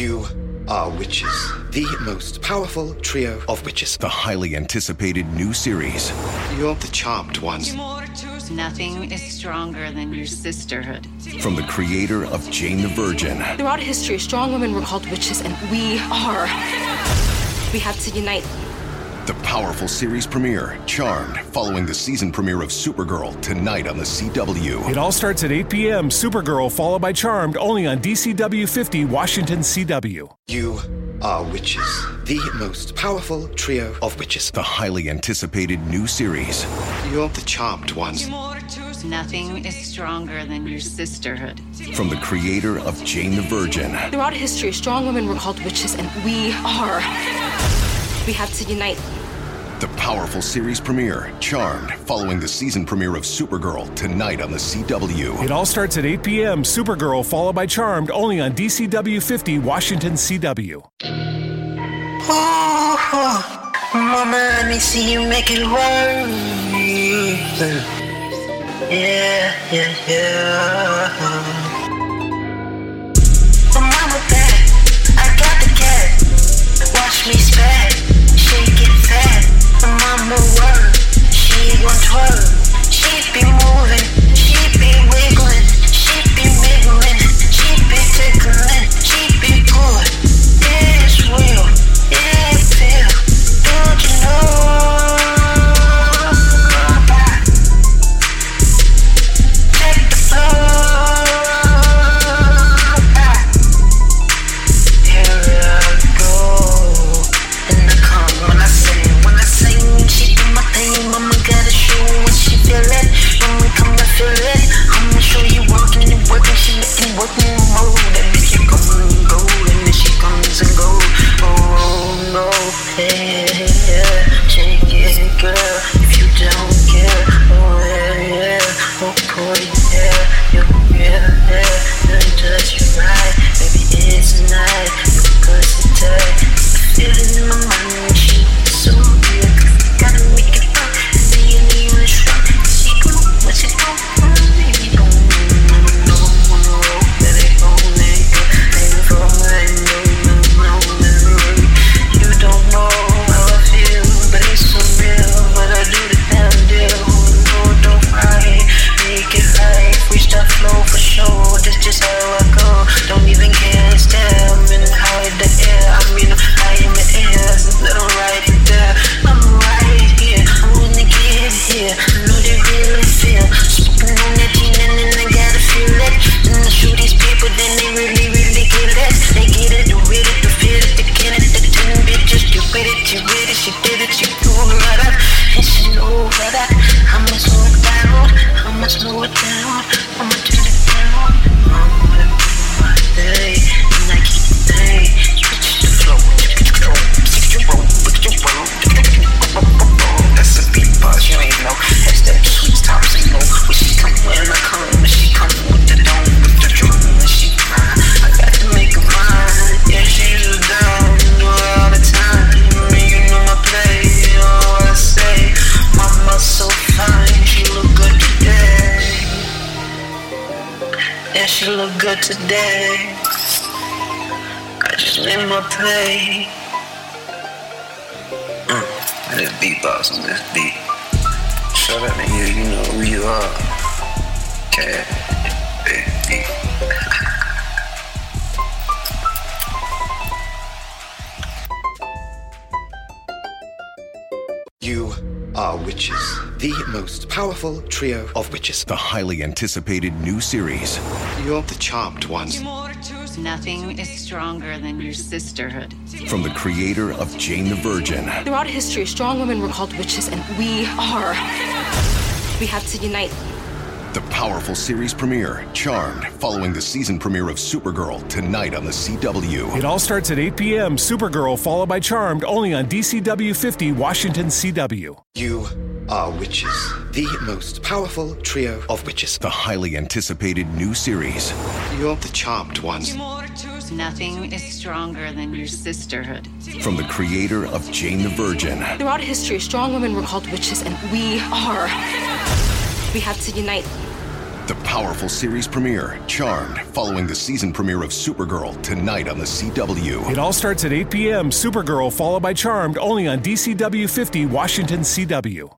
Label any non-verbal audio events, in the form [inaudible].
You are witches. The most powerful trio of witches. The highly anticipated new series. You're the charmed ones. Nothing is stronger than your sisterhood. From the creator of Jane the Virgin. Throughout history, strong women were called witches, and we are. We have to unite. The powerful series premiere, Charmed, following the season premiere of Supergirl tonight on the CW. It all starts at 8 p.m. Supergirl, followed by Charmed, only on DCW 50, Washington CW. You are witches. The most powerful trio of witches. The highly anticipated new series. You're the charmed ones. Nothing is stronger than your sisterhood. From the creator of Jane the Virgin. Throughout history, strong women were called witches, and we are. We have to unite. The powerful series premiere, Charmed, following the season premiere of Supergirl tonight on the CW. It all starts at 8 p.m. Supergirl, followed by Charmed, only on DCW 50, Washington CW. Oh, mama, let me see you make it work. Yeah, yeah, yeah. Yeah, she look good today, I just made my play. Mm, this beatbox on this beat. Shout out to you, you know who you are. Cat, baby. [laughs] You are witches. The most powerful trio of witches. The highly anticipated new series. You're the charmed ones. Nothing is stronger than your sisterhood. From the creator of Jane the Virgin. Throughout history, strong women were called witches, and we are. We have to unite. The powerful series premiere, Charmed, following the season premiere of Supergirl tonight on the CW. It all starts at 8 p.m. Supergirl, followed by Charmed, only on DCW 50, Washington CW. You are witches. The most powerful trio of witches. The highly anticipated new series. You're the charmed ones. Nothing is stronger than your sisterhood. From the creator of Jane the Virgin. Throughout history, strong women were called witches, and we are. We have to unite. The powerful series premiere, Charmed, following the season premiere of Supergirl tonight on the CW. It all starts at 8 p.m. Supergirl, followed by Charmed, only on DCW 50 Washington CW.